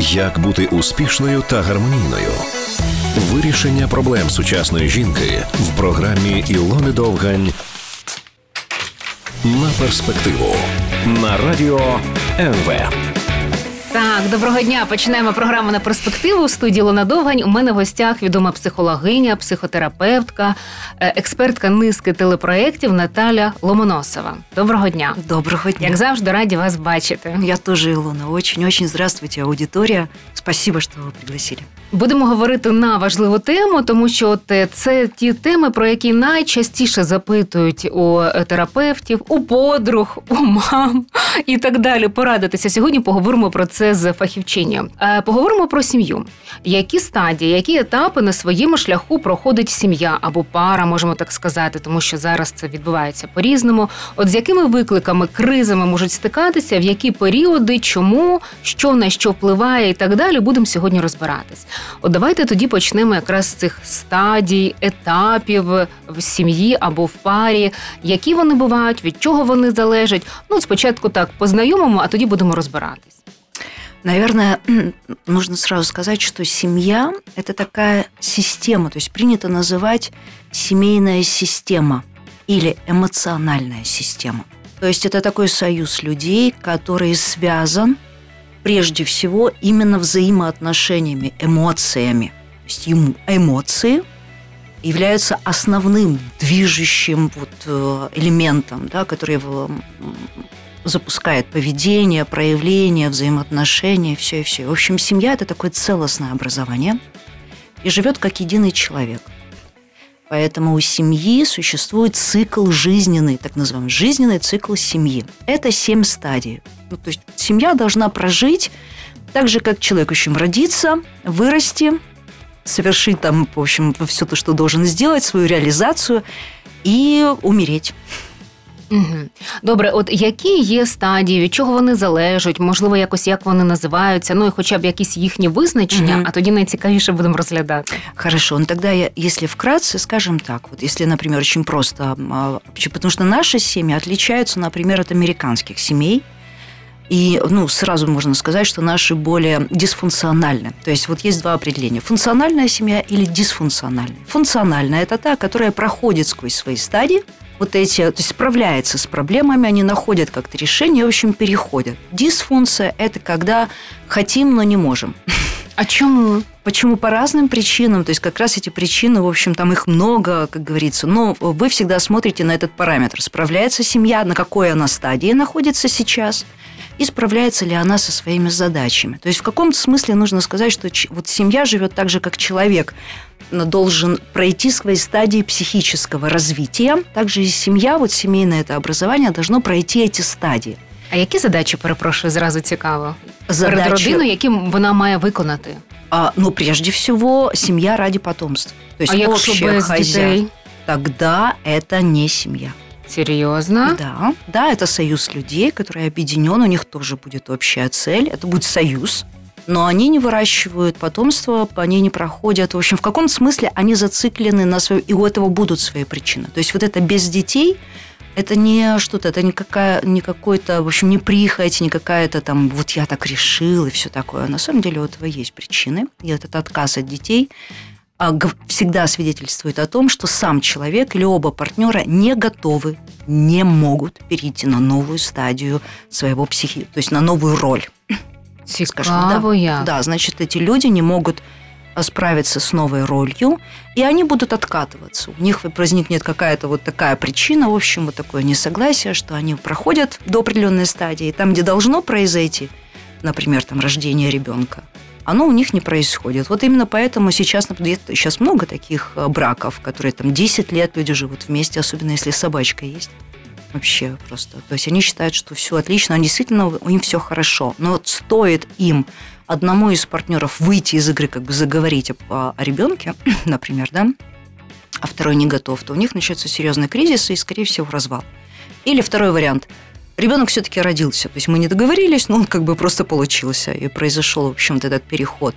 Як бути успішною та гармонійною? Вирішення проблем сучасної жінки в програмі Ілони Довгань на перспективу на радіо НВ. Так, доброго дня. Починаємо програму на перспективу. У студії Лона Довгань. У мене в гостях відома психологиня, психотерапевтка, е, експертка низки телепроєктів Наталя Ломоносова. Доброго дня. Доброго дня. Як завжди, раді вас бачити. Я тоже, Илона. Очень-очень здравствуйте, аудитория. Спасибо, что вы пригласили. Будемо говорити на важливу тему, тому що от е, це ті теми, про які найчастіше запитують у е, терапевтів, у подруг, у мам і так далі. Порадитися. Сьогодні поговоримо про це з фахівчинням. Е, Поговоримо про сім'ю. Які стадії, які етапи на своєму шляху проходить сім'я або пара, можемо так сказати, тому що зараз це відбувається по-різному. От з якими викликами, кризами можуть стикатися, в які періоди, чому, що на що впливає і так далі, будемо сьогодні розбиратись. От давайте тоді почнемо якраз з цих стадій, етапів в сім'ї або в парі, які вони бувають, від чого вони залежать. Ну, спочатку так познайомимо, а тоді будемо розбиратись. Наверное, нужно сразу сказать, что семья – это такая система, то есть принято называть семейная система или эмоциональная система. То есть это такой союз людей, который связан прежде всего именно взаимоотношениями, эмоциями. То есть ему эмоции являются основным движущим вот э, элементом, да, который его запускает поведение, проявление, взаимоотношения, все и все. В общем, семья – это такое целостное образование и живет как единый человек. Поэтому у семьи существует цикл жизненный, так называемый жизненный цикл семьи. Это семь стадий. Ну, то есть семья должна прожить так же, как человек, в общем, родиться, вырасти, совершить там, в общем, все то, что должен сделать, свою реализацию и умереть. Угу. Добре, от які є стадії, від чого вони залежать, можливо, якось як вони називаються, ну і хоча б якісь їхні визначення, Мгм. а тоді найцікавіше будемо розглядати. Хорошо, ну тогда я, если вкратце, скажем так, вот если, например, очень просто, а, почему- потому что наши семьи отличаются, например, от американских семей, и, ну, сразу можно сказать, что наши более дисфункциональны. То есть вот есть два определения. Функциональная семья или дисфункциональная. Функциональная – это та, которая проходит сквозь свои стадии, вот эти, то есть справляется с проблемами, они находят как-то решение, в общем, переходят. Дисфункция – это когда хотим, но не можем. А чому? Почему по разным причинам? То есть как раз эти причины, в общем, там их много, как говорится. Но вы всегда смотрите на этот параметр. Справляется семья, на какой она стадии находится сейчас, и справляется ли она со своими задачами. То есть в каком-то смысле нужно сказать, что ч- вот семья живет так же, как человек но должен пройти свои стадии психического развития. Также и семья, вот семейное это образование, должно пройти эти стадии. А які задачі, перепрошую, зразу цікаво? Перед Задачи- родиною, які вона має виконати? А, ну, прежде всего, семья ради потомства. То есть а якщо общее без хозяйство. дітей? тогда это не семья. Серйозно? Да, да, это союз людей, который объединен, у них тоже будет общая цель, это будет союз, но они не выращивают потомство, они не проходят. В общем, в каком смысле они зациклены на свою... И у этого будут свои причины. То есть вот это без детей, это не что-то, это никакая, не какой-то, в общем, не прихоть, не какая-то там, вот я так решил и все такое. На самом деле у этого есть причины. И этот отказ от детей всегда свидетельствует о том, что сам человек или оба партнера не готовы, не могут перейти на новую стадию своего психи, то есть на новую роль. скажем, Цікаво як. Да, значит, эти люди не могут а, справиться с новой ролью, и они будут откатываться. У них возникнет какая-то вот такая причина, в общем, вот такое несогласие, что они проходят до определенной стадии, там, где должно произойти, например, там рождение ребенка, оно у них не происходит. Вот именно поэтому сейчас, сейчас много таких э, браков, которые там 10 лет люди живут вместе, особенно если собачка есть. Вообще просто. То есть они считают, что все отлично, они действительно, у них все хорошо. Но вот стоит им одному из партнеров выйти из игры, как бы заговорить о, о ребенке, например, да, а второй не готов, то у них начнется серьезный кризис и, скорее всего, развал. Или второй вариант Ребенок все-таки родился. То есть мы не договорились, но он как бы просто получился. И произошел, в общем-то, этот переход.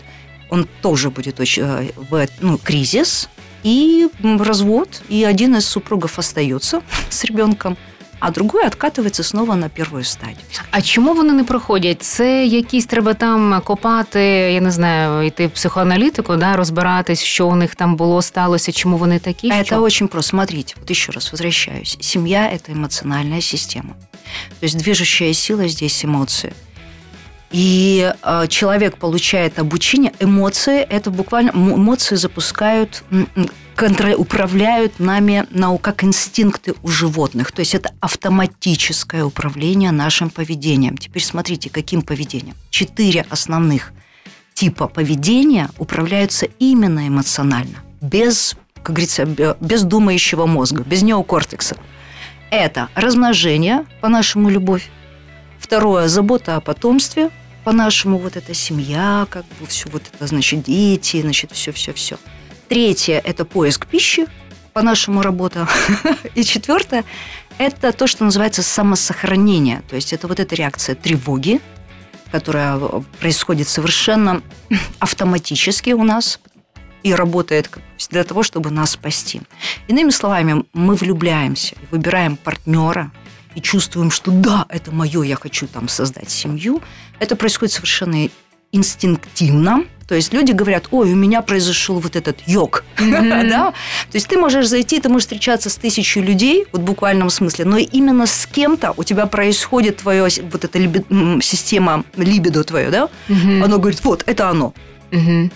Он тоже будет очень, э, в, ну, кризис и м, развод. И один из супругов остается с ребенком, а другой откатывается снова на первую стадию. А чому вони не проходять? Це якісь треба там копати, я не знаю, йти в психоаналітику, да, розбиратись, що у них там було, сталося, чому вони такі? Это що? очень просто. Смотрите, вот еще раз возвращаюсь. Семья – это эмоциональная система. То есть движущая сила здесь эмоции. И э, человек получает обучение. Эмоции – это буквально… Эмоции запускают, контро- управляют нами на, как инстинкты у животных. То есть это автоматическое управление нашим поведением. Теперь смотрите, каким поведением. Четыре основных типа поведения управляются именно эмоционально, без, как говорится, бе- без думающего мозга, без неокортекса. Это размножение, по-нашему, любовь. Второе – забота о потомстве, по-нашему, вот эта семья, как бы все вот это, значит, дети, значит, все-все-все. Третье – это поиск пищи, по-нашему, работа. И четвертое – это то, что называется самосохранение. То есть это вот эта реакция тревоги, которая происходит совершенно автоматически у нас и работает для того, чтобы нас спасти. Иными словами, мы влюбляемся, выбираем партнера и чувствуем, что да, это мое, я хочу там создать семью. Это происходит совершенно инстинктивно. То есть люди говорят, ой, у меня произошел вот этот йог. да? То есть ты можешь зайти, ты можешь встречаться с тысячей людей, вот в буквальном смысле, но именно с кем-то у тебя происходит твоя вот эта либи- система либидо твое, да? Мгм. Оно говорит, вот, это оно. Мгм.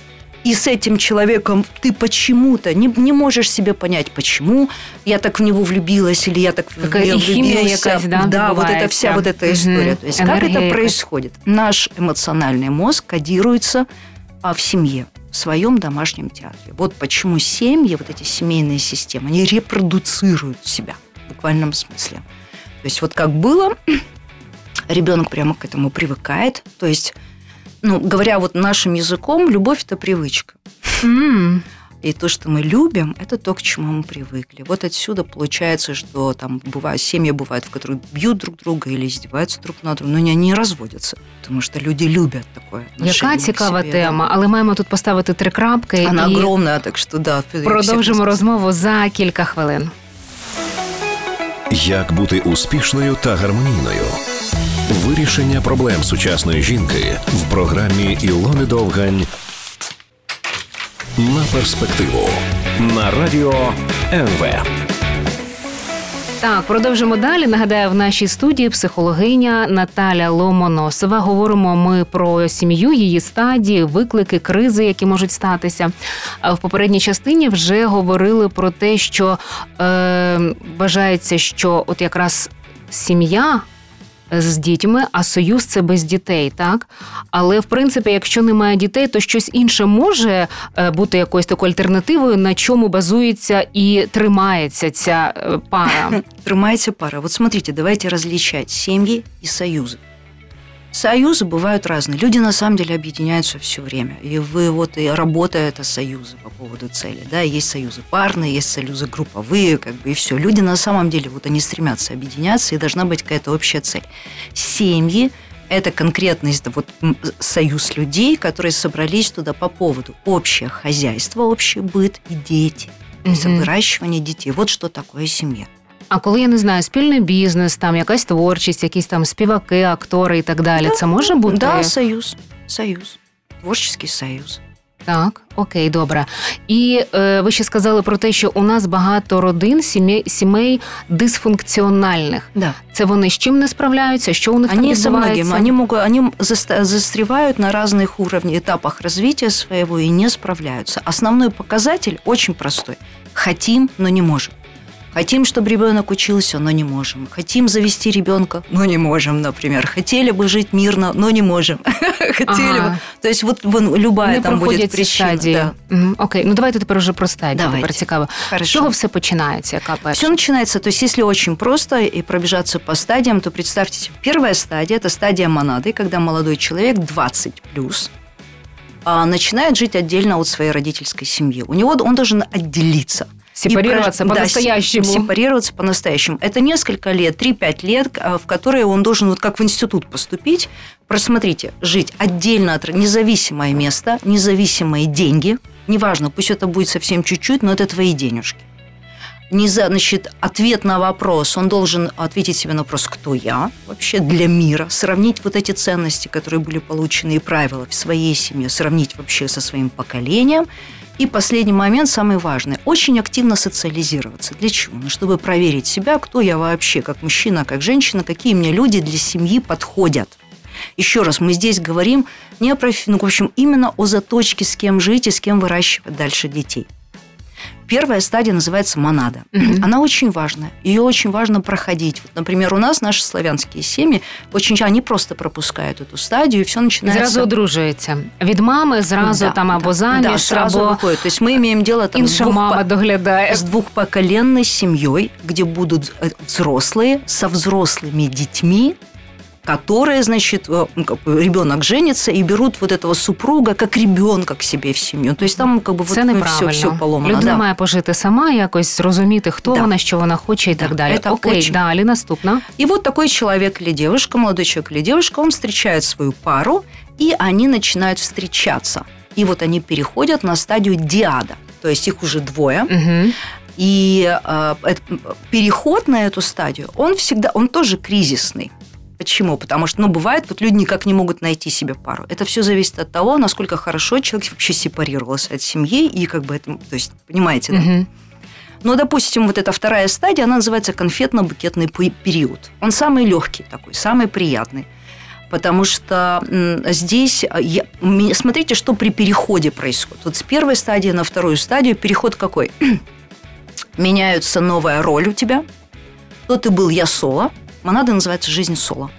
И с этим человеком ты почему-то не, не можешь себе понять, почему я так в него влюбилась, или я так в него и химия якась, да, да, вот это відбувається. вся вот эта история. То есть как Энергия это якась. происходит? Наш эмоциональный мозг кодируется а, в семье, в своем домашнем театре. Вот почему семьи, вот эти семейные системы, они репродуцируют себя в буквальном смысле. То есть вот как было, ребенок прямо к этому привыкает. То есть, ну, говоря вот нашим языком, любовь – это привычка. М. И то, что мы любим, это то, к чему мы привыкли. Вот отсюда получается, что там бывают семьи бывают, в которых бьют друг друга или издеваются друг над другом, но они не разводятся, потому что люди любят такое. отношение Яка к цікава себе, тема, але маємо тут поставити три крапки да. Она і огромная, так что да. продовжимо всех- розмову за кілька хвилин. Як бути успішною та гармонійною? Вирішення проблем сучасної жінки в програмі Ілони Довгань на перспективу на радіо НВ. Так, продовжимо далі. Нагадаю, в нашій студії психологиня Наталя Ломоносова. Говоримо ми про сім'ю, її стадії, виклики, кризи, які можуть статися. В попередній частині вже говорили про те, що е, вважається, що от якраз сім'я. З дітьми, а союз це без дітей, так але в принципі, якщо немає дітей, то щось інше може е, бути якоюсь такою альтернативою, на чому базується і тримається ця е, пара. Тримається пара. Вот смотрите, давайте различать сім'ї і союзы. Союзы бывают разные. Люди на самом деле объединяются все время. И вы вот и работа это союзы по поводу цели. Да, есть союзы парные, есть союзы групповые, как бы и все. Люди на самом деле вот они стремятся объединяться, и должна быть какая-то общая цель. Семьи это конкретный вот, союз людей, которые собрались туда по поводу общее хозяйство, общий быт и дети. Мгм. выращивание детей. Вот что такое семья. А коли я не знаю, спільний бізнес, там якась творчість, якісь там співаки, актори і так далі, це може бути Да, союз. Союз. Творческий союз. так. Окей, добре. І е, ви ще сказали про те, що у нас багато родин, сімей, сімей дисфункціональних. Да. Це вони з чим не справляються? Що у них там Они со відбувається? они, могут, они застревают на разных уровнях, этапах развития своего и не справляются. Основной показатель очень простой. Хотим, но не можем. Хотим, чтобы ребенок учился, но не можем. Хотим завести ребенка, но не можем, например. Хотели бы жить мирно, но не можем. Хотели бы. Ага. То есть вот вон, любая не там проходять будет ці причина. стадії. Да. Мгм, Окей, ну давайте тепер уже про стадії. Давайте. Тепер цікаво. З Хорошо. чого все починається? Яка перша? Все начинается, то есть если очень просто и пробежаться по стадиям, то представьте, себе, первая стадия – это стадия монады, когда молодой человек 20 плюс а, начинает жить отдельно от своей родительской семьи. У него он должен отделиться. Сепарироваться да, по-настоящему. се- сепарироваться по-настоящему. Это несколько лет, 3-5 лет, а, в которые он должен вот как в институт поступить. Просмотрите, жить отдельно от независимое место, независимые деньги. Неважно, пусть это будет совсем чуть-чуть, но это твои денежки. не за, значит, ответ на вопрос, он должен ответить себе на вопрос, кто я вообще для мира, сравнить вот эти ценности, которые были получены и правила в своей семье, сравнить вообще со своим поколением. И последний момент, самый важный, очень активно социализироваться. Для чего? Ну, чтобы проверить себя, кто я вообще, как мужчина, как женщина, какие мне люди для семьи подходят. Еще раз, мы здесь говорим не о профи... ну, в общем, именно о заточке, с кем жить и с кем выращивать дальше детей. Первая стадия называется монада. Mm-hmm. Она очень важная. Ее очень важно проходить. Вот, например, у нас наши славянские семьи очень они просто пропускают эту стадию, и все начинается... Зразу одружується. Від мами зразу да, там або да, заміж, да, сразу або выходит. То есть мы имеем дело там, інша с, мама двух, доглядає. с двухпоколенной семьей, где будут э, взрослые со взрослыми детьми, которые, значит, э, ребенок женится и берут вот этого супруга как ребенка к себе в семью. То есть там как бы Це вот неправильно. все, все поломано. Людина да. має пожити сама, якось зрозуміти, хто Да. вона, що вона хоче і Да, так далі. це Окей, очень- далі наступна. И вот такой человек или девушка, молодой человек или девушка, он встречает свою пару, и они начинают встречаться. И вот они переходят на стадию диада. То есть их уже двое. Угу. И э, это- переход на эту стадию, он всегда, он тоже кризисный. Почему? Потому что, ну, бывает, вот люди никак не могут найти себе пару. Это все зависит от того, насколько хорошо человек вообще сепарировался от семьи и как бы это, то есть, понимаете, да? Угу. Но, допустим, вот эта вторая стадия, она называется конфетно-букетный пе- период. Он самый легкий такой, самый приятный. Потому что здесь, а, я- смотрите, что при переходе происходит. Вот с первой стадии на вторую стадию переход какой? Меняется новая роль у тебя. То ты был я соло. Монада называется «Жизнь соло».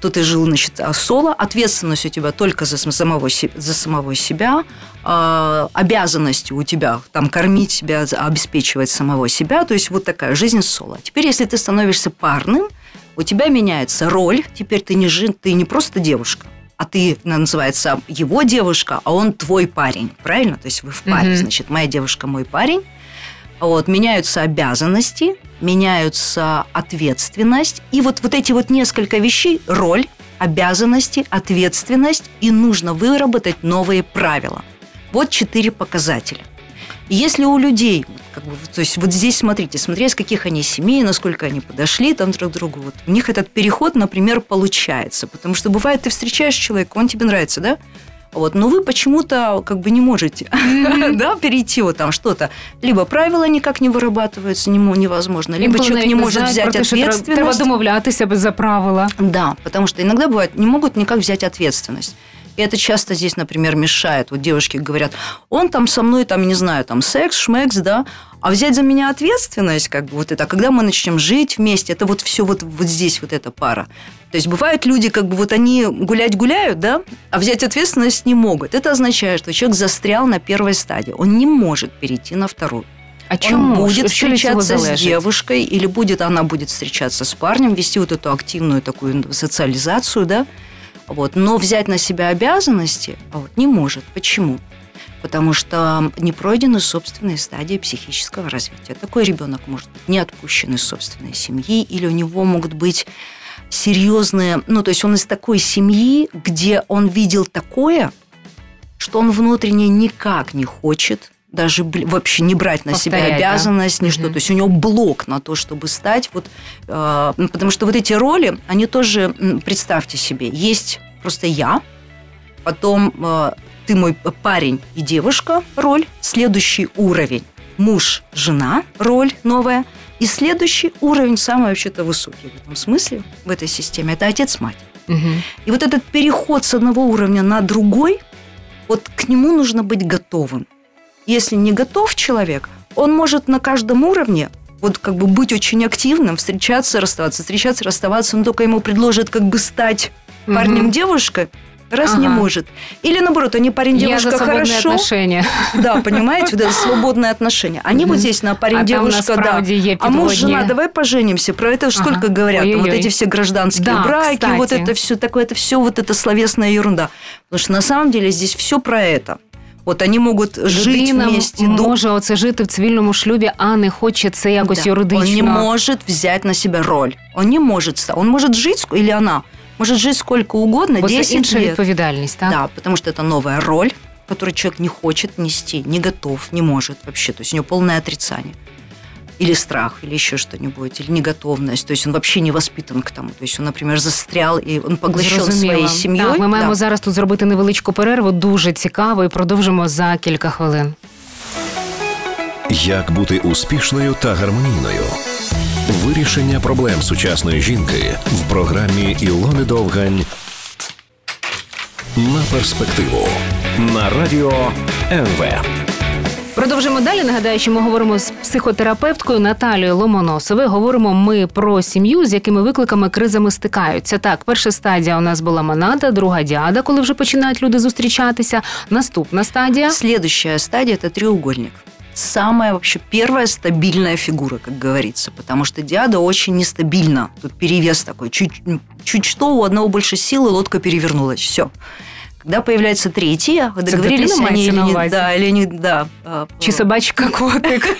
То ты жил, значит, а, соло. Ответственность у тебя только за сам- самого, за самого себя. А, обязанности у тебя там кормить себя, обеспечивать самого себя. То есть вот такая жизнь соло. Теперь, если ты становишься парным, у тебя меняется роль. Теперь ты не, жи- ты не просто девушка, а ты, она называется, его девушка, а он твой парень. Правильно? То есть вы в паре. Мгм. Значит, моя девушка, мой парень. Вот, меняются обязанности, меняются ответственность. И вот, вот эти вот несколько вещей, роль, обязанности, ответственность, и нужно выработать новые правила. Вот четыре показателя. Если у людей, как бы, то есть вот здесь смотрите, смотря из каких они семей, насколько они подошли там друг к другу, вот у них этот переход, например, получается. Потому что бывает, ты встречаешь человека, он тебе нравится, да? Вот, но вы почему-то как бы не можете да, перейти вот там что-то. Либо правила никак не вырабатываются, не мо- невозможно, либо Інколи человек не может взять що треба- ответственность. домовлятися без за правила. Да, потому что иногда бывает, не могут никак взять ответственность. И это часто здесь, например, мешает. Вот девушки говорят, он там со мной, там, не знаю, там, секс, шмекс, да, а взять за меня ответственность, как бы вот это, когда мы начнем жить вместе, это вот все вот, вот здесь вот эта пара. То есть бывают люди, как бы вот они гулять гуляют, да, а взять ответственность не могут. Это означает, что человек застрял на первой стадии. Он не может перейти на вторую. А Он чому будет встречаться с девушкой, или будет она будет встречаться с парнем, вести вот эту активную такую социализацию, да, вот, но взять на себя обязанности а вот, не может. Почему? Потому что не пройдены собственные стадии психического развития. Такой ребенок может быть не отпущен из собственной семьи, или у него могут быть серьезные, ну, то есть он из такой семьи, где он видел такое, что он внутренне никак не хочет даже вообще не брать на себя Повторять, да? обязанность, ни что. Мгм. То есть у него блок на то, чтобы стать вот, э, ну, потому что вот эти роли, они тоже, представьте себе, есть просто я, потом э, ты мой парень и девушка роль, следующий уровень муж, жена роль новая, и следующий уровень самый вообще-то высокий в этом смысле в этой системе это отец мать. Мгм. И вот этот переход с одного уровня на другой, вот к нему нужно быть готовым Если не готов человек, он может на каждом уровне вот как бы быть очень активным, встречаться, расставаться, встречаться, расставаться, он только ему предложит как бы стать Мгм. парнем девушкой, раз не Ага. может. Или наоборот, они парень Я за девушка свободные хорошо, отношения. да, понимаете, вот это свободные отношения. Они вот Мгм. здесь на А парень там девушка, да. насправді є А муж, підводні. жена, давай поженимся. Про это ж Ага. сколько говорят. там Вот Ой-ой-ой. эти все гражданские Да, браки, вот кстати. это все такое, это все вот это словесная ерунда. Потому что на самом деле здесь все про это. Вот они могут жить Людина вместе. до- може оце жити в цивільному шлюбі, а не хоче це якось Да. юридично. Он не может взять на себя роль. Он не может. ста- Он может жить, ск- или она может жить сколько угодно, Бо це 10 інша лет. відповідальність, так? Да, потому что это новая роль, которую человек не хочет нести, не готов, не может вообще. То есть у него полное отрицание. Или страх, или еще что-нибудь, или неготовность. То есть он вообще не воспитан к тому. То есть он, например, застрял і він поглощен Зрозуміло. своєю сім'єю. Так, ми маємо Да. зараз тут зробити невеличку перерву. Дуже цікаво, і продовжимо за кілька хвилин. Як бути успішною та гармонійною? Вирішення проблем сучасної жінки в програмі Ілони Довгань на перспективу на радіо НВ. Продовжимо далі. Нагадаю, що ми говоримо з психотерапевткою Наталією Ломоносовою. Говоримо ми про сім'ю, з якими викликами кризами стикаються. Так, перша стадія у нас була монада, друга діада, коли вже починають люди зустрічатися. Наступна стадія Следующая стадия – это треугольник. Самая вообще первая стабильная фигура, как говорится, потому что диада очень нестабильна. Тут перевес такой. Чуть, чуть что, у одного больше силы, лодка перевернулась. Все. Когда появляется третья, вы Это договорились дитина они или на не, увазі? да, или не, да. а, чи собачка котик.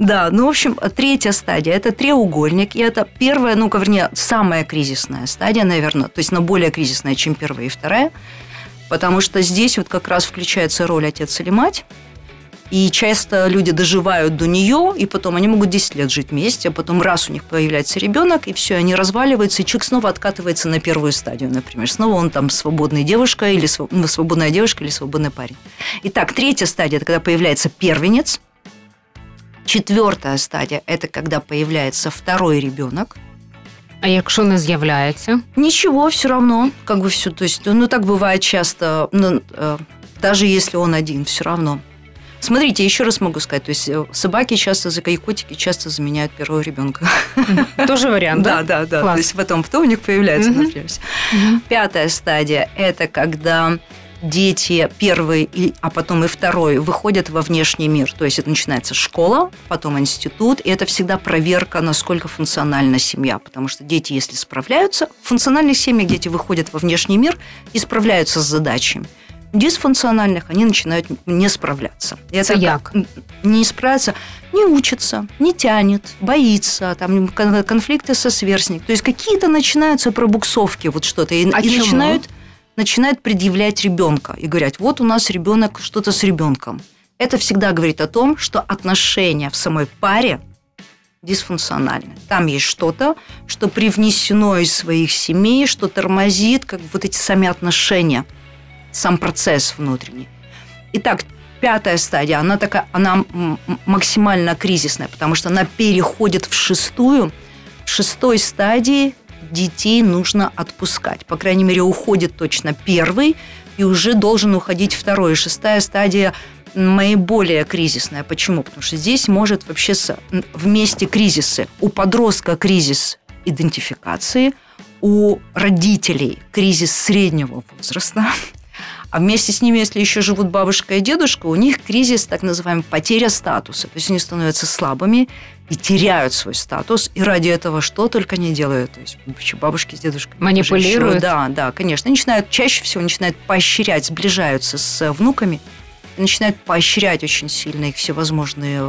Да, ну, в общем, третья стадия – это треугольник, и это первая, ну, вернее, самая кризисная стадия, наверное, то есть она более кризисная, чем первая и вторая, потому что здесь вот как раз включается роль отец или мать, и часто люди доживают до нее, и потом они могут 10 лет жить вместе, а потом раз у них появляется ребенок, и все, они разваливаются, и человек снова откатывается на первую стадию, например. Снова он там свободная девушка, или св- ну, свободная девушка, или свободный парень. Итак, третья стадия – это когда появляется первенец, Четвертая стадия – это когда появляется второй ребенок. А якщо не з'являється? Ничего, все равно, как бы все, то есть, ну так бывает часто, ну, э, даже если он один, все равно. Смотрите, еще раз могу сказать, то есть э, собаки часто, за и котики часто заменяют первого ребенка. Тоже варіант, Да, да? да, да. То есть потом кто у них появляется, например. Пятая стадия – это когда дети первый, а потом и второй выходят во внешний мир. То есть это начинается школа, потом институт, и это всегда проверка, насколько функциональна семья. Потому что дети, если справляются, в функциональных семьях дети выходят во внешний мир и справляются с задачами. Дисфункциональных они начинают не справляться. Это как- як? не справиться, не учится, не тянет, боится, там кон- конфликты со сверстником. То есть какие-то начинаются пробуксовки, вот что-то. И, А и чему? начинают, начинают предъявлять ребенка и говорят, вот у нас ребенок что-то с ребенком. Это всегда говорит о том, что отношения в самой паре дисфункциональны. Там есть что-то, что привнесено из своих семей, что тормозит как бы вот эти сами отношения, сам процесс внутренний. Итак, пятая стадия, она такая, она максимально кризисная, потому что она переходит в шестую. В шестой стадии детей нужно отпускать. По крайней мере, уходит точно первый, и уже должен уходить второй. Шестая стадия наиболее кризисная. Почему? Потому что здесь может вообще вместе кризисы. У подростка кризис идентификации, у родителей кризис среднего возраста, а вместе с ними, если еще живут бабушка и дедушка, у них кризис, так называемый, потеря статуса. То есть они становятся слабыми и теряют свой статус. И ради этого что только не делают. То есть вообще бабушки с дедушками. тоже Манипулируют. еще- Да, да, конечно. Начинают, чаще всего начинают поощрять, сближаются с э, внуками, начинают поощрять очень сильно их всевозможные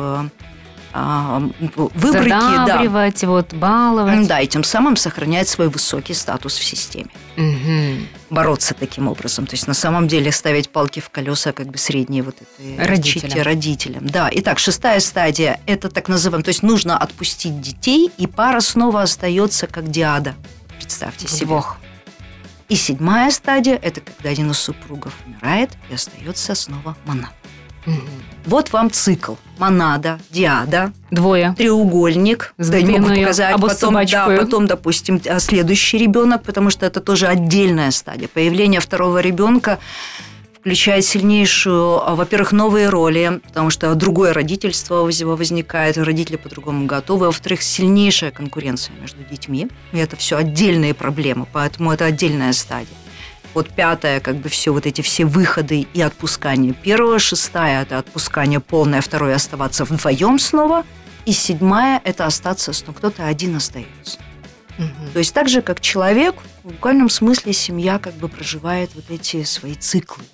а, выборки. Да. Вот, баловать. да, и тем самым сохраняет свой высокий статус в системе Мгм. бороться таким образом. То есть на самом деле ставить палки в колеса как бы средние вот этой Родителям. родителям. Да. Итак, шестая стадия – это так называемая, то есть нужно отпустить детей, и пара снова остается как диада. Представьте себе. Вдвох. И седьмая стадия – это когда один из супругов умирает, и остается снова монада. Вот вам цикл. Монада, диада, Двоє. треугольник. Да, не могу показать. потом, да, потом, допустим, а, следующий ребенок, потому что это тоже отдельная стадия. Появление второго ребенка включает сильнейшую, а, во-первых, новые роли, потому что другое родительство воз- возникает, родители по-другому готовы. Во-вторых, сильнейшая конкуренция между детьми. И это все отдельные проблемы, поэтому это отдельная стадия. Вот пятая, как бы все вот эти все выходы и отпускание первого. Шестая – это отпускание полное, второе – оставаться вдвоем снова. И седьмая – это остаться, ну, кто-то один остается. Мгм. То есть так же, как человек, в буквальном смысле семья как бы проживает вот эти свои циклы.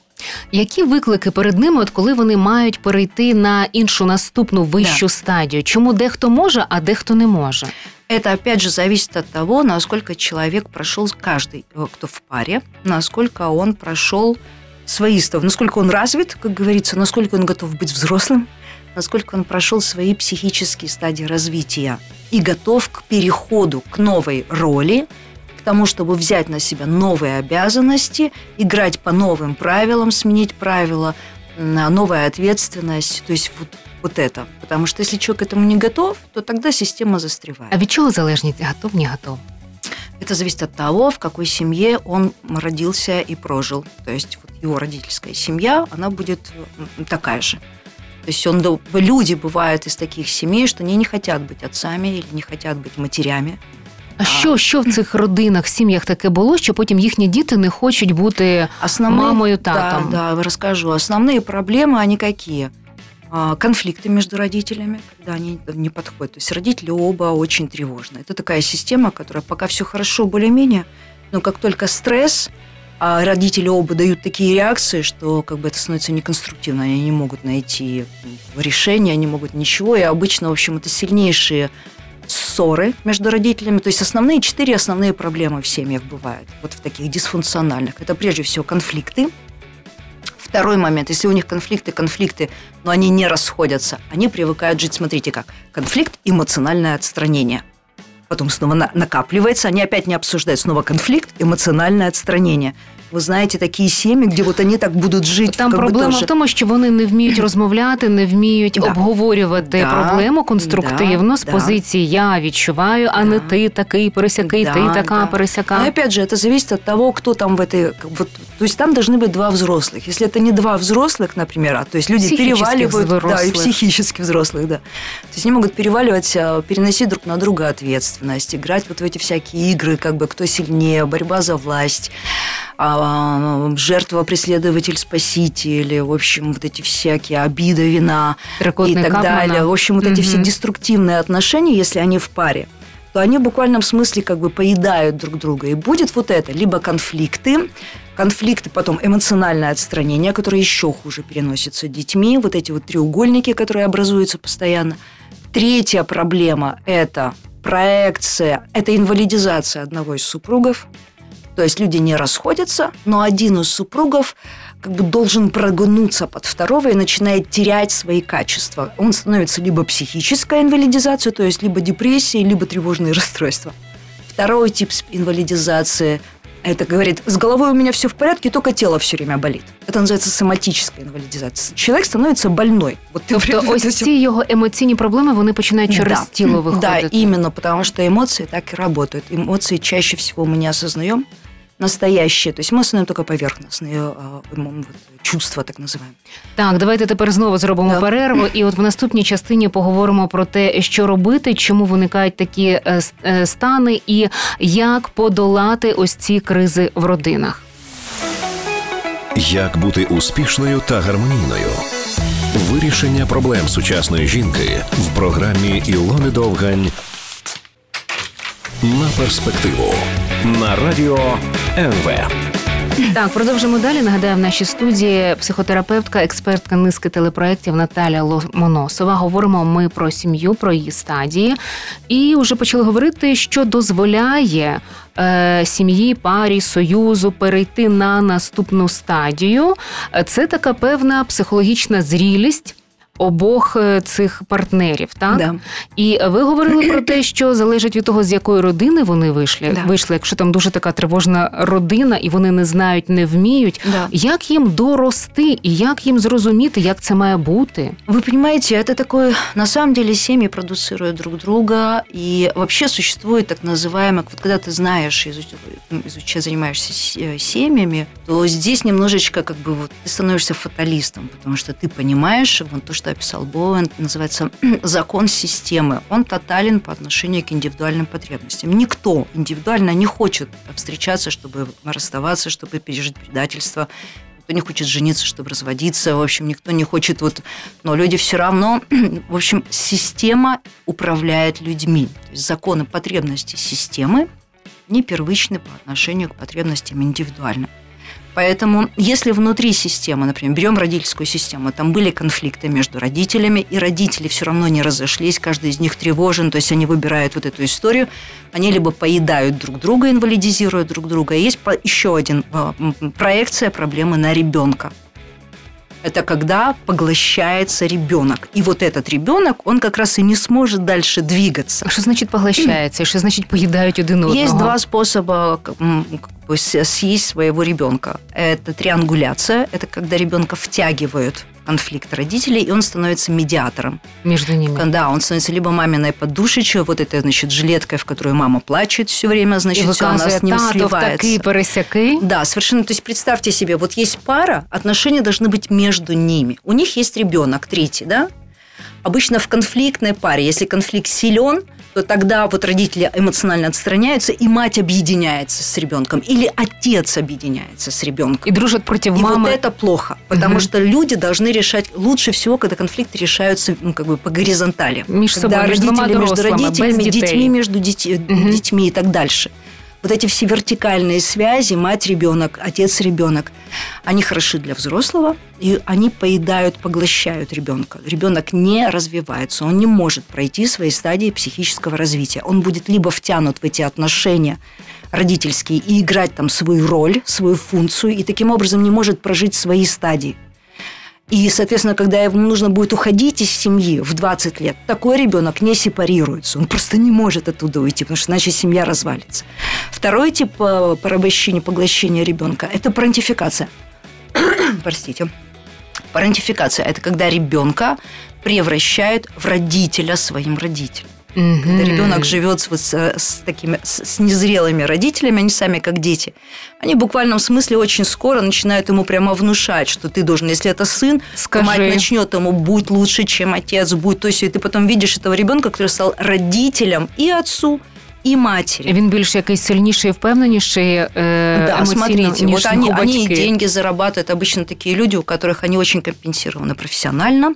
Які виклики перед ними, от коли вони мають перейти на іншу наступну вищу стадію? Чому дехто може, а дехто не може? Это, опять же, зависит от того, насколько человек прошел, каждый, э, кто в паре, насколько он прошел свои став- насколько он развит, как говорится, насколько он готов быть взрослым, насколько он прошел свои психические стадии развития и готов к переходу к новой роли, к тому, чтобы взять на себя новые обязанности, играть по новым правилам, сменить правила, новая ответственность. То есть вот вот это. Потому что если человек к этому не готов, то тогда система застревает. А від чого залежність готов, не готов? Это зависит от того, в какой семье он родился и прожил. То есть вот его родительская семья, она будет такая же. То есть он, люди бывают из таких семей, что они не хотят быть отцами или не хотят быть матерями. А що що в цих родинах, сім'ях таке було, що потім їхні діти не хочуть бути Основные, мамою, татом? Да, да, расскажу. Основные проблемы, они какие? Конфликты между родителями, когда они не подходят. То есть родители оба очень тревожны. Это такая система, которая пока все хорошо, более-менее, но как только стресс, а родители оба дают такие реакции, что как бы это становится неконструктивно, они не могут найти решения, они могут ничего, и обычно, в общем, это сильнейшие ссоры между родителями. То есть основные четыре основные проблемы в семьях бывают, вот в таких дисфункциональных. Это прежде всего конфликты, Второй момент, если у них конфликты, конфликты, но они не расходятся, они привыкают жить, смотрите как, конфликт, эмоциональное отстранение. Потом снова на- накапливается, они опять не обсуждают, снова конфликт, эмоциональное отстранение – Ви знаєте, такі сім'ї, де от вони так будуть жити. Там проблема в тому, що вони не вміють розмовляти, не вміють да. обговорювати да. проблему конструктивно да. з позиції я відчуваю, а не ти такий пересякий, ти така пересяка. Но опять же, это зависит от того, кто там в этой... Вот, то есть там должны быть два взрослых. Если это не два взрослых, например, а то есть люди переваливают... Взрослых. Да, и психически взрослых, да. То есть они могут переваливать, а, переносить друг на друга ответственность, играть вот в эти всякие игры, как бы кто сильнее, борьба за власть, а, жертва, преследователь, спаситель, в общем, вот эти всякие обида, вина Трикотная и так капмана. далее. В общем, вот угу. эти все деструктивные отношения, если они в паре, то они в буквальном смысле как бы поедают друг друга. И будет вот это, либо конфликты, конфликты, потом эмоциональное отстранение, которое еще хуже переносится детьми, вот эти вот треугольники, которые образуются постоянно. Третья проблема – это проекция, это инвалидизация одного из супругов – то есть люди не расходятся, но один из супругов как бы должен прогнуться под второго и начинает терять свои качества. Он становится либо психическая инвалидизация, то есть либо депрессия, либо тревожные расстройства. Второй тип инвалидизации это говорит, с головой у меня все в порядке, только тело все время болит. Это называется соматическая інвалідизація. Человек становится больной. Вот тобто ось ці його емоційні проблеми, вони починають через да. тіло виходити. Да, именно, потому что эмоции так и работают. Эмоции чаще всего мы не осознаем, настоящее. То есть мы осознаем только поверхностные чувства, так називаємо. Так, давайте тепер знову зробимо да. перерву. І от в наступній частині поговоримо про те, що робити, чому виникають такі е, е, стани, і як подолати ось ці кризи в родинах. Як бути успішною та гармонійною? Вирішення проблем сучасної жінки в програмі Ілони Довгань на перспективу на радіо НВ. Так, продовжимо далі. Нагадаю, в нашій студії психотерапевтка, експертка низки телепроєктів Наталя Ломоносова. Говоримо ми про сім'ю, про її стадії, і вже почали говорити, що дозволяє е, сім'ї, парі, союзу перейти на наступну стадію. Це така певна психологічна зрілість обох е, цих партнерів. Так да. і ви говорили про те, що залежить від того, з якої родини вони вийшли. Да. Вийшли, якщо там дуже така тривожна родина, і вони не знають, не вміють. Да. Як їм дорости і як їм зрозуміти, як це має бути? Ви розумієте, це такое, на самом деле семьи продуцируют друг друга, и вообще существует так называемое, вот когда ты знаешь, изучая, занимаешься семьями, то здесь немножечко как бы вот ты становишься фаталистом, потому что ты понимаешь вот то, что описал Боуэн, называется «закон системы». Он тотален по отношению к индивидуальным потребностям. Никто индивидуально не хочет встречаться, чтобы расставаться, чтобы пережить предательство, никто не хочет жениться, чтобы разводиться, в общем, никто не хочет вот... Но люди все равно... В общем, система управляет людьми. То есть законы потребностей системы не первичны по отношению к потребностям индивидуальным. Поэтому, если внутри системы, например, берем родительскую систему, там были конфликты между родителями, и родители все равно не разошлись, каждый из них тревожен, то есть они выбирают вот эту историю, они либо поедают друг друга, инвалидизируют друг друга. Есть еще один а, проекция проблемы на ребенка. Это когда поглощается ребенок. И вот этот ребенок, он как раз и не сможет дальше двигаться. А що значить поглощається? Що значить поїдають один одного? Есть два способа съесть своего ребенка. Это триангуляция, это когда ребенка втягивают конфликт родителей, и он становится медиатором. Между ними. Да, он становится либо маминой подушечкой, вот этой, значит, жилеткой, в которую мама плачет все время, значит, все она с ним сливается. такий пересякий. Да, совершенно. То есть представьте себе, вот есть пара, отношения должны быть между ними. У них есть ребенок, третий, да? Обычно в конфликтной паре, если конфликт силен, то тогда вот родители эмоционально отстраняются, и мать объединяется с ребенком, или отец объединяется с ребенком. И дружат против И мамы. вот это плохо, потому Мгм. что люди должны решать лучше всего, когда конфликты решаются ну, как бы по горизонтали. Між когда собою, між двома родители между дорослими, родителями, без дітей. детьми между детьми, Мгм. детьми и так дальше. Вот эти все вертикальные связи, мать, ребенок, отец, ребенок, они хороши для взрослого, и они поедают, поглощают ребенка. Ребенок не развивается, он не может пройти свои стадии психического развития. Он будет либо втянут в эти отношения родительские и играть там свою роль, свою функцию, и таким образом не может прожить свои стадии. И, соответственно, когда ему нужно будет уходить из семьи в 20 лет, такой ребенок не сепарируется. Он просто не может оттуда уйти, потому что иначе семья развалится. Второй тип э, порабощения, поглощения ребенка – это парентификация. Простите. Парентификация – это когда ребенка превращают в родителя своим родителям. Мгм. Когда ребенок живет с, с, с такими с, с незрелыми родителями, они сами как дети, они в буквальном смысле очень скоро начинают ему прямо внушать, что ты должен, если это сын, Скажи. мать начнет ему будь лучше, чем отец, будь. То есть и ты потом видишь этого ребенка, который стал родителем и отцу, и матери. Він більш якийсь сильніший і впевненіший е, Да, емоційно, смотрите, ніж вот они, його они и батьки. деньги зарабатывают. Обычно такие люди, у которых они очень компенсированы профессионально,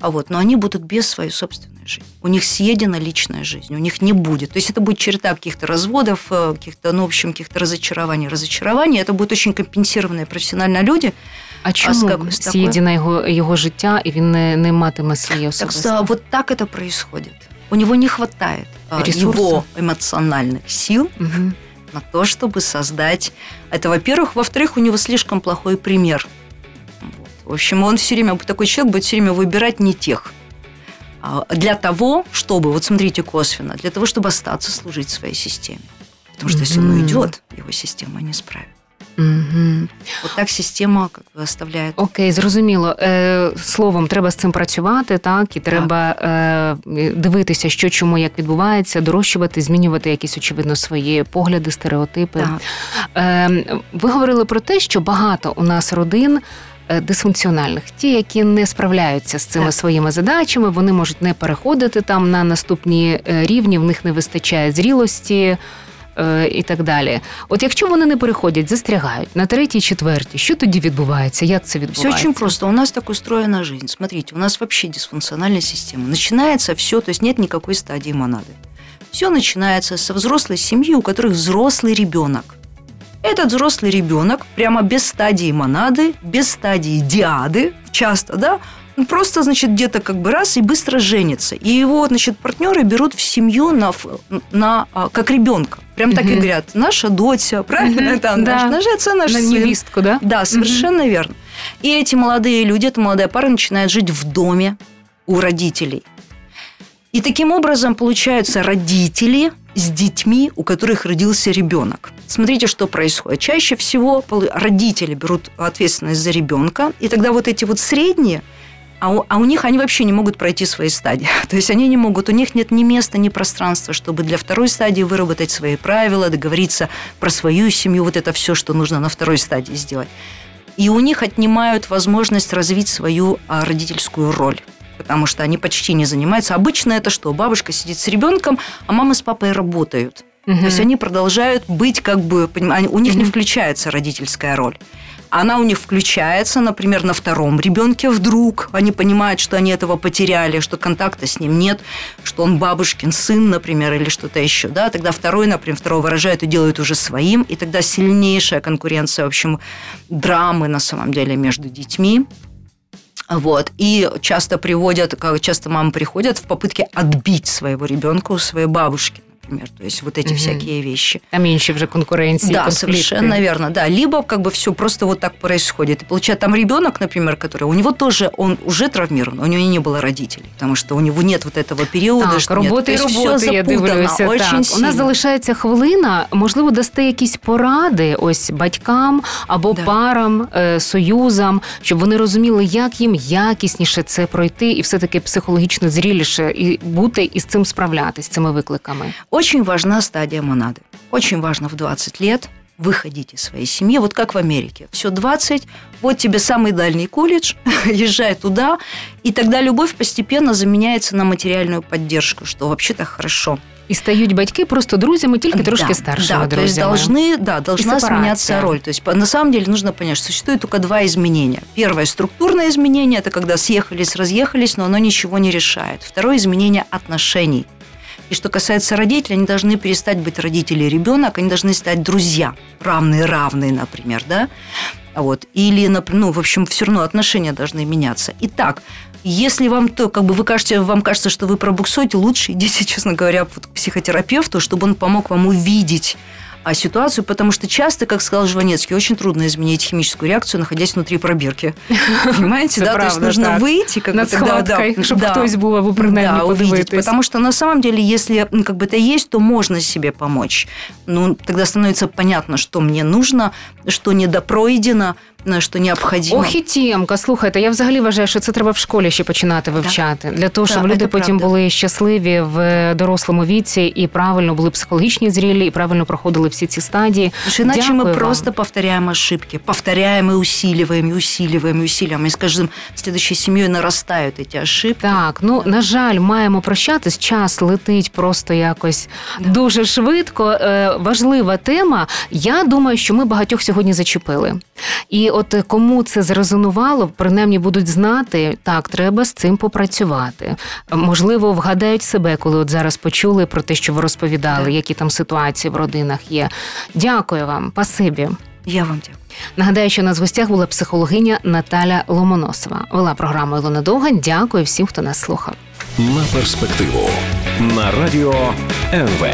а вот, но они будут без своей собственной жизни. У них съедена личная жизнь, у них не будет. То есть это будет черта каких-то разводов, э, каких-то, ну, в общем, каких-то разочарований, разочарований. Это будут очень компенсированные профессионально люди. А чому з якось такою? з'їдена його, його життя, і він не, не матиме своєї Так особисті? что вот так это происходит. У него не хватает а, Ресурсов. его эмоциональных сил Мгм. на то, чтобы создать это, во-первых. Во-вторых, у него слишком плохой пример. Вот. В общем, он все время, такой человек будет все время выбирать не тех. А, Для того, чтобы, вот смотрите косвенно, для того, чтобы остаться служить своей системе. Потому что если он уйдет, его система не справит. Вот так система как бы оставляет. Окей, зрозуміло. Е, словом, треба з цим працювати, так і треба е, дивитися, що чому як відбувається, дорощувати, змінювати якісь очевидно свої погляди, стереотипи. Так. Е, ви говорили про те, що багато у нас родин. е, Дисфункціональних, ті, які не справляються з цими Так. своїми задачами, вони можуть не переходити там на наступні е, рівні, в них не вистачає зрілості і так далі. От якщо вони не переходять, застрягають на третій, четвертій, що тоді відбувається? Як це Все відбувається? очень просто. У нас так устроена жизнь. Смотрите, у нас вообще дисфункциональная система. Начинается все, то есть нет никакой стадии монады. Все начинается со взрослой семьи, у которых взрослый ребенок. Этот взрослый ребенок прямо без стадии монады, без стадии диады, часто, да, он просто, значит, где-то как бы раз и быстро женится. И его, значит, партнеры берут в семью на, ф- на, а, как ребенка. Прям так и говорят, наша дочь, правильно? Это да. наш, отец, наш на сын. невістку, да? Да, совершенно верно. И эти молодые люди, эта молодая пара начинает жить в доме у родителей. И таким образом получаются родители с детьми, у которых родился ребенок. Смотрите, что происходит. Чаще всего родители берут ответственность за ребенка, и тогда вот эти вот средние, а у, а у них они вообще не могут пройти свои стадии. То есть они не могут, у них нет ни места, ни пространства, чтобы для второй стадии выработать свои правила, договориться про свою семью, вот это все, что нужно на второй стадии сделать. И у них отнимают возможность развить свою а, родительскую роль. Потому что они почти не занимаются. Обычно это что? Бабушка сидит с ребенком, а мама с папой работают. Мгм. То есть они продолжают быть как бы, понимаете, у них не Мгм. включается родительская роль. Она у них включается, например, на втором ребенке вдруг. Они понимают, что они этого потеряли, что контакта с ним нет, что он бабушкин сын, например, или что-то еще. Да? Тогда второй, например, второго выражают и делают уже своим. И тогда сильнейшая конкуренция, в общем, драмы на самом деле между детьми. Вот. И часто приводят, как часто мамы приходят в попытке отбить своего ребенка у своей бабушки, например. То есть вот эти угу. всякие вещи. Там меньше уже конкуренции. Да, совершенно верно, да. Либо как бы все просто вот так происходит. И получается, там ребенок, например, который, у него тоже, он уже травмирован, у него не было родителей, потому что у него нет вот этого периоду. Так, що роботи нет. і роботи, я дивлюся. Так. У нас залишається хвилина. Можливо, дасте якісь поради ось батькам або да. парам, е, союзам, щоб вони розуміли, як їм якісніше це пройти, і все таки психологічно зріліше і бути і з цим справлятися, з цими викликами. Очень важна стадія монады. Очень важно в 20 лет выходить из своей семьи, вот как в Америке. Все 20, вот тебе самый дальний колледж, езжай туда, и тогда любовь постепенно заменяется на материальную поддержку, что вообще-то хорошо. І стають батьки просто друзями, тільки трошки да, старшими да, друзьями. То есть должны, да, должна сменяться роль. То есть на самом деле нужно понять, что существует только два изменения. Первое структурное изменение – это когда съехались, разъехались, но оно ничего не решает. Второе изменение отношений. И что касается родителей, они должны перестать быть родители и ребенок, они должны стать друзья, равные-равные, например, да? Вот. Или, ну, в общем, все равно отношения должны меняться. Итак, если вам то, как бы вы кажете, вам кажется, что вы пробуксуете, лучше идите, честно говоря, вот к психотерапевту, чтобы он помог вам увидеть а ситуацию, потому что часто, как сказал Жванецкий, очень трудно изменить химическую реакцию, находясь внутри пробирки. Понимаете, да? То есть нужно выйти, как бы тогда, да, чтобы хтось або принаймні да, увидеть. Потому что на самом деле, если как бы это есть, то можно себе помочь. Ну, тогда становится понятно, что мне нужно, что недопройдено, що необхідно. Ох і тємка, слухайте, я взагалі вважаю, що це треба в школі ще починати вивчати для того, щоб люди потім правда. були щасливі в дорослому віці і правильно були психологічні зрілі, і правильно проходили всі ці стадії. Иначе Дякую мы вам. просто повторяем ошибки, повторяем и усиливаем, и усиливаем, и усиливаем. И с каждым следующей семьей нарастают эти ошибки. Так, ну на жаль, маємо прощатись. Час летить просто якось да. дуже швидко. Е, важлива тема. Я думаю, що ми багатьох сьогодні зачепили. І от кому це зрезонувало, принаймні будуть знати, так, треба з цим попрацювати. Можливо, вгадають себе, коли от зараз почули про те, що ви розповідали, які там ситуації в родинах є. Дякую вам, пасибі. Я вам дякую. Нагадаю, що на гостях була психологиня Наталя Ломоносова. Вела програму Ілона Довгань. Дякую всім, хто нас слухав. На перспективу на радіо НВ.